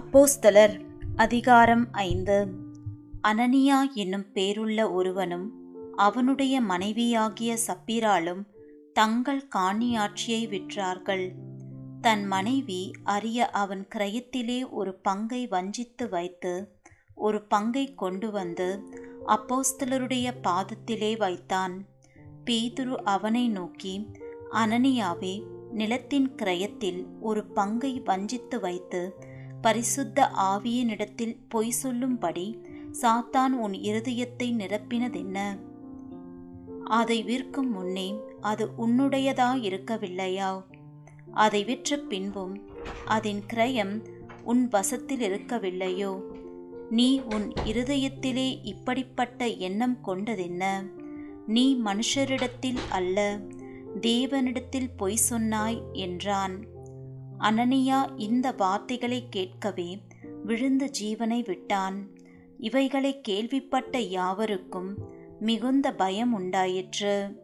அப்போஸ்தலர் அதிகாரம் ஐந்து. அனனியா என்னும் பேருள்ள ஒருவனும் அவனுடைய மனைவியாகிய சப்பிராலும் தங்கள் காணியாட்சியை விற்றார்கள். தன் மனைவி அறிய அவன் கிரயத்திலே ஒரு பங்கை வஞ்சித்து வைத்து ஒரு பங்கை கொண்டு வந்து அப்போஸ்தலருடைய பாதத்திலே வைத்தான். பேதுரு அவனை நோக்கி அனனியாவே நிலத்தின் கிரயத்தில் ஒரு பங்கை வஞ்சித்து வைத்து பரிசுத்த ஆவியனிடத்தில் பொய் சொல்லும்படி சாத்தான் உன் இருதயத்தை நிரப்பினதென்ன? அதை விற்கும் முன்னே அது உன்னுடையதா இருக்கவில்லையா? அதை விற்ற பின்பும் அதன் கிரயம் உன் வசத்தில் இருக்கவில்லையோ? நீ உன் இருதயத்திலே இப்படிப்பட்ட எண்ணம் கொண்டதென்ன? நீ மனுஷரிடத்தில் அல்ல தேவனிடத்தில் பொய் சொன்னாய் என்றான். அனனியா இந்த வார்த்தைகளை கேட்கவே விழுந்து ஜீவனை விட்டான். இவைகளை கேள்விப்பட்ட யாவருக்கும் மிகுந்த பயம் உண்டாயிற்று.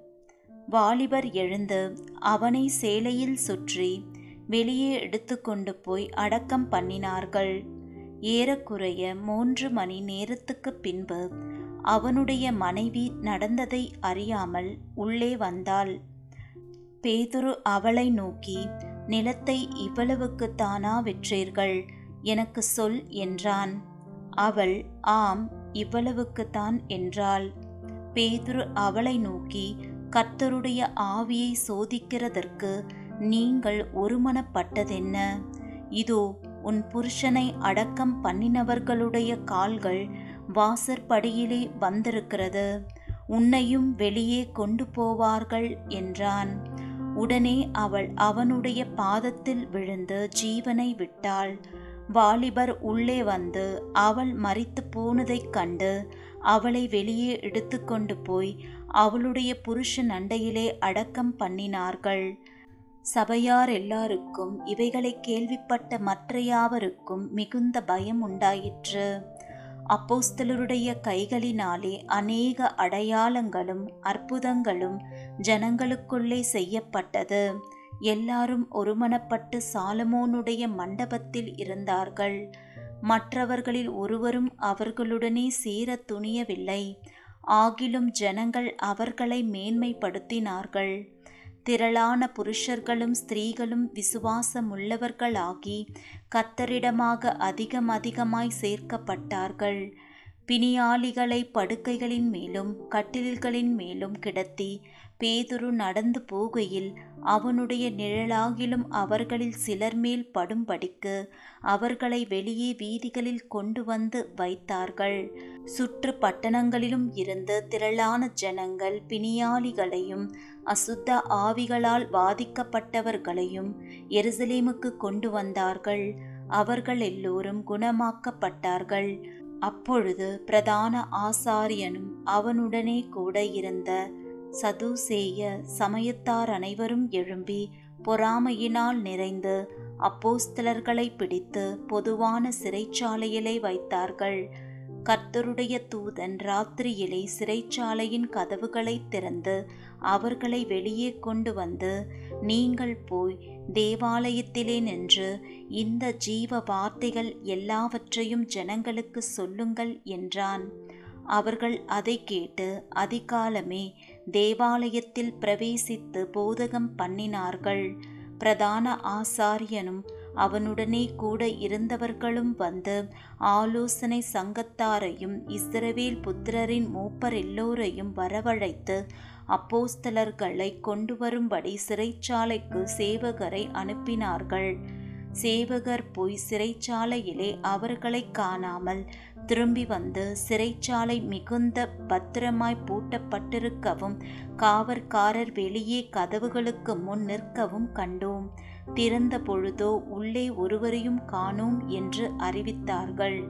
வாலிபர் எழுந்து அவனை சேலையில் சுற்றி வெளியே எடுத்துக்கொண்டு போய் அடக்கம் பண்ணினார்கள். ஏறக்குறைய மூன்று மணி நேரத்துக்கு பின்பு அவனுடைய மனைவி நடந்ததை அறியாமல் உள்ளே வந்தாள். பேதுரு அவளை நோக்கி நிலத்தை இவ்வளவுக்கு தானா விற்றீர்கள் எனக்கு சொல் என்றான். அவள் ஆம் இவ்வளவுக்குத்தான் என்றாள். பேதுரு அவளை நோக்கி கர்த்தருடைய ஆவியை சோதிக்கிறதற்கு நீங்கள் ஒருமனப்பட்டதென்ன? இதோ உன் புருஷனை அடக்கம் பண்ணினவர்களுடைய கால்கள் வாசற்படியிலே வந்திருக்கிறது. உன்னையும் வெளியே கொண்டு போவார்கள் என்றான். உடனே அவள் அவனுடைய பாதத்தில் விழுந்து ஜீவனை விட்டாள். வாலிபர் உள்ளே வந்து அவள் மறித்து போனதைக் கண்டு அவளை வெளியே எடுத்துக்கொண்டு போய் அவளுடைய புருஷன் அண்டையிலே அடக்கம் பண்ணினார்கள். சபையார் எல்லாருக்கும் இவைகளை கேள்விப்பட்ட மற்ற யாவருக்கும் மிகுந்த பயம் உண்டாயிற்று. அப்போஸ்தலருடைய கைகளினாலே அநேக அடையாளங்களும் அற்புதங்களும் ஜனங்களுக்குள்ளே செய்யப்பட்டது. எல்லாரும் ஒருமனப்பட்டு சாலமோனுடைய மண்டபத்தில் இருந்தார்கள். மற்றவர்களில் ஒருவரும் அவர்களுடனே சேர துணியவில்லை. ஆகிலும் ஜனங்கள் அவர்களை மேன்மைப்படுத்தினார்கள். திரளான புருஷர்களும் ஸ்திரீகளும் விசுவாசமுள்ளவர்களாகி கத்தரிடமாக அதிகம் அதிகமாய் சேர்க்கப்பட்டார்கள். பிணியாளிகளை படுக்கைகளின் மேலும் கட்டில்களின் மேலும் கிடத்தி பேதுரு நடந்து போகையில் அவனுடைய நிழலாகிலும் அவர்களில் சிலர் மேல் படும்படிக்கு அவர்களை வெளியே வீதிகளில் கொண்டு வந்து வைத்தார்கள். சுற்று பட்டணங்களிலும் இருந்து திரளான ஜனங்கள் பிணியாளிகளையும் அசுத்த ஆவிகளால் பாதிக்கப்பட்டவர்களையும் எருசலேமுக்கு கொண்டு வந்தார்கள். அவர்கள் எல்லோரும் குணமாக்கப்பட்டார்கள். அப்பொழுது பிரதான ஆசாரியனும் அவனுடனே கூட இருந்த சதுசேய சமயத்தார் அனைவரும் எழும்பி பொறாமையினால் நிறைந்து அப்போஸ்தலர்களை பிடித்து பொதுவான சிறைச்சாலையிலே வைத்தார்கள். கர்த்தருடைய தூதன் ராத்திரியிலே சிறைச்சாலையின் கதவுகளை திறந்து அவர்களை வெளியே கொண்டு வந்து நீங்கள் போய் தேவாலயத்திலே நின்று இந்த ஜீவ வார்த்தைகள் எல்லாவற்றையும் ஜனங்களுக்கு சொல்லுங்கள் என்றான். அவர்கள் அதை கேட்டு அதிகாலமே தேவாலயத்தில் பிரவேசித்து போதகம் பண்ணினார்கள். பிரதான ஆசாரியனும் அவனுடனே கூட இருந்தவர்களும் வந்து ஆலோசனை சங்கத்தாரையும் இஸ்ரவேல் புத்திரரின் மூப்பர் எல்லோரையும் வரவழைத்து அப்போஸ்தலர்களை கொண்டு வரும்படி சிறைச்சாலைக்கு சேவகரை அனுப்பினார்கள். சேவகர் போய் சிறைச்சாலையிலே அவர்களை காணாமல் திரும்பி வந்து சிறைச்சாலை மிகுந்த பத்திரமாய் பூட்டப்பட்டிருக்கவும் காவற்காரர் வெளியே கதவுகளுக்கு முன் நிற்கவும் கண்டோம். திறந்த பொழுதோ உள்ளே ஒருவரையும் காணோம் என்று அறிவித்தார்கள்.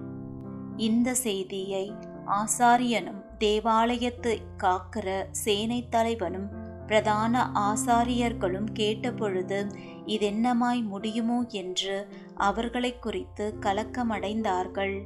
இந்த செய்தியை ஆசாரியனும் தேவாலயத்தை காக்கிற சேனை தலைவனும் பிரதான ஆசாரியர்களும் கேட்டபொழுது இதென்னமாய் முடியுமோ? என்று அவர்களை குறித்து கலக்கமடைந்தார்கள்.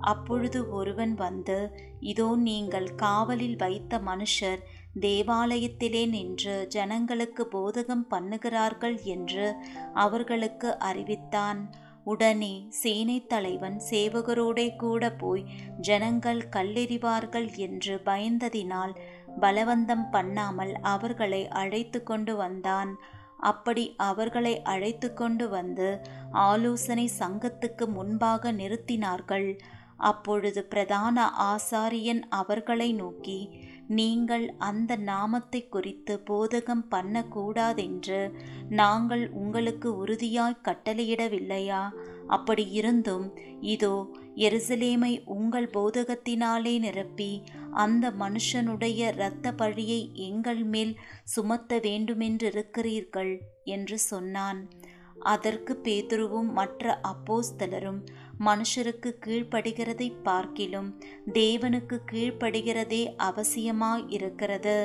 அப்பொழுது ஒருவன் வந்து இதோ நீங்கள் காவலில் வைத்த மனுஷர் தேவாலயத்திலே நின்று ஜனங்களுக்கு போதகம் பண்ணுகிறார்கள் என்று அவர்களுக்கு அறிவித்தான். உடனே சேனை தலைவன் சேவகரோடே கூட போய் ஜனங்கள் கல்லெறிவார்கள் என்று பயந்ததினால் பலவந்தம் பண்ணாமல் அவர்களை அழைத்து கொண்டு வந்தான். அப்படி அவர்களை அழைத்து கொண்டு வந்து ஆலோசனை சங்கத்துக்கு முன்பாக நிறுத்தினார்கள். அப்பொழுது பிரதான ஆசாரியன் அவர்களை நோக்கி நீங்கள் அந்த நாமத்தை குறித்து போதகம் பண்ணக்கூடாதென்று நாங்கள் உங்களுக்கு உறுதியாய் கட்டளையிடவில்லையா? அப்படி இருந்தும் இதோ எருசலேமை உங்கள் போதகத்தினாலே நிரப்பி அந்த மனுஷனுடைய இரத்த பழியை எங்கள் மேல் சுமத்த வேண்டுமென்றிருக்கிறீர்கள் என்று சொன்னான். அதற்கு பேதுருவும் மற்ற அப்போஸ்தலரும் மனுஷருக்கு கீழ்ப்படுகிறதை பார்க்கிலும் தேவனுக்கு கீழ்ப்படுகிறதே அவசியமாயிருக்கிறது.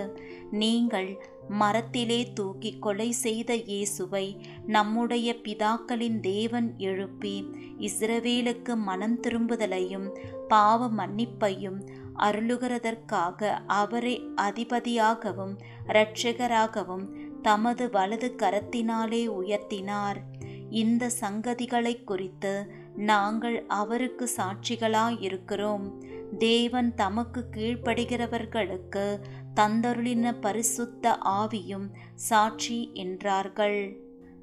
நீங்கள் மரத்திலே தூக்கி கொலை செய்த இயேசுவை நம்முடைய பிதாக்களின் தேவன் எழுப்பி இஸ்ரவேலுக்கு மனம் திரும்புதலையும் பாவ மன்னிப்பையும் அருளுகிறதற்காக அவரை அதிபதியாகவும் இரட்சகராகவும் தமது வலது கரத்தினாலே உயர்த்தினார். இந்த சங்கதிகளை குறித்து நாங்கள் அவருக்கு சாட்சிகளாயிருக்கிறோம். தேவன் தமக்கு கீழ்ப்படுகிறவர்களுக்கு தந்தருளின பரிசுத்த ஆவியும் சாட்சி என்றார்கள்.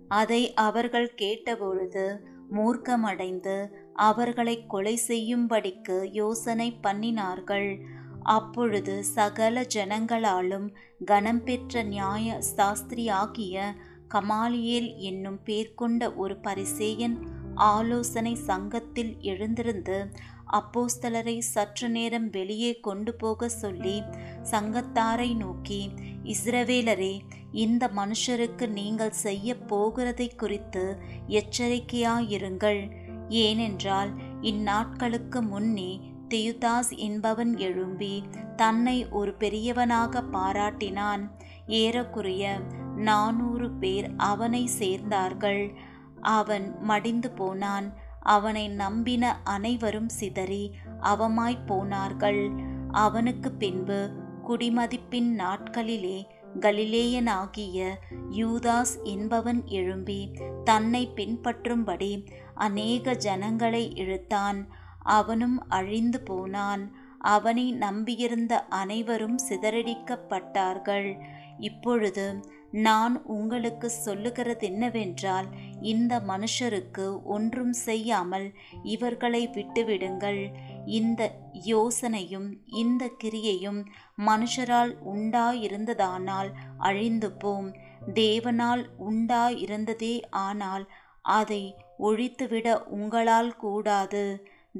அதை அவர்கள் கேட்டபொழுது மூர்க்கமடைந்து அவர்களை கொலை செய்யும்படிக்கு யோசனை பண்ணினார்கள். அப்பொழுது சகல ஜனங்களாலும் கனம் பெற்ற நியாய சாஸ்திரியாகிய கமாலியேல் என்னும் பேர் கொண்ட ஒரு பரிசேயன் ஆலோசனை சங்கத்தில் எழுந்திருந்து அப்போஸ்தலரை சற்று நேரம் வெளியே கொண்டு போக சொல்லி சங்கத்தாரை நோக்கி இஸ்ரவேலரே இந்த மனுஷருக்கு நீங்கள் செய்ய போகிறதை குறித்து எச்சரிக்கையாயிருங்கள். ஏனென்றால் இந்நாட்களுக்கு முன்னே தியுதாஸ் என்பவன் எழும்பி தன்னை ஒரு பெரியவனாக பாராட்டினான். ஏறக்குறைய நானூறு பேர் அவனை சேர்ந்தார்கள். அவன் மடிந்து போனான். அவனை நம்பின அனைவரும் சிதறி அவமாய்ப் போனார்கள். அவனுக்கு பின்பு குடிமதிப்பின் நாட்களிலே கலிலேயனாகிய யூதாஸ் என்பவன் எழும்பி தன்னை பின்பற்றும்படி அநேக ஜனங்களை இழுத்தான். அவனும் அழிந்து போனான். அவனை நம்பியிருந்த அனைவரும் சிதறடிக்கப்பட்டார்கள். இப்பொழுது நான் உங்களுக்கு சொல்லுகிறது என்னவென்றால் இந்த மனுஷருக்கு ஒன்றும் செய்யாமல் இவர்களை விட்டுவிடுங்கள். இந்த யோசனையும் இந்த கிரியையும் மனுஷரால் உண்டாயிருந்ததானால் அழிந்து போம். தேவனால் உண்டாயிருந்ததே ஆனால் அதை ஒழித்துவிட உங்களால் கூடாது.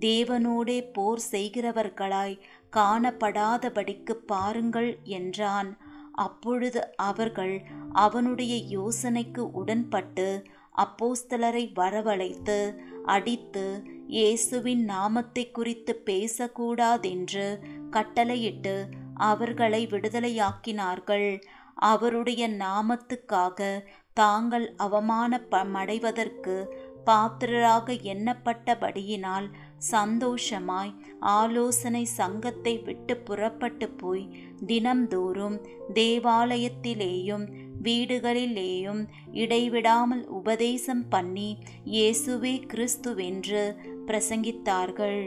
தேவனோடே போர் செய்கிறவர்களாய் காணப்படாதபடிக்கு பாருங்கள் என்றான். அப்பொழுது அவர்கள் அவனுடைய யோசனைக்கு உடன்பட்டு அப்போஸ்தலரை வரவழைத்து அடித்து இயேசுவின் நாமத்தை குறித்து பேசக்கூடாதென்று கட்டளையிட்டு அவர்களை விடுதலையாக்கினார்கள். அவருடைய நாமத்துக்காக தாங்கள் அவமானமடைவதற்கு பாத்திரராக எண்ணப்பட்டபடியினால் சந்தோஷமாய் ஆலோசனை சங்கத்தை விட்டு புறப்பட்டு போய் தினம்தோறும் தேவாலயத்திலேயும் வீடுகளிலேயும் இடைவிடாமல் உபதேசம் பண்ணி இயேசுவே கிறிஸ்துவென்று பிரசங்கித்தார்கள்.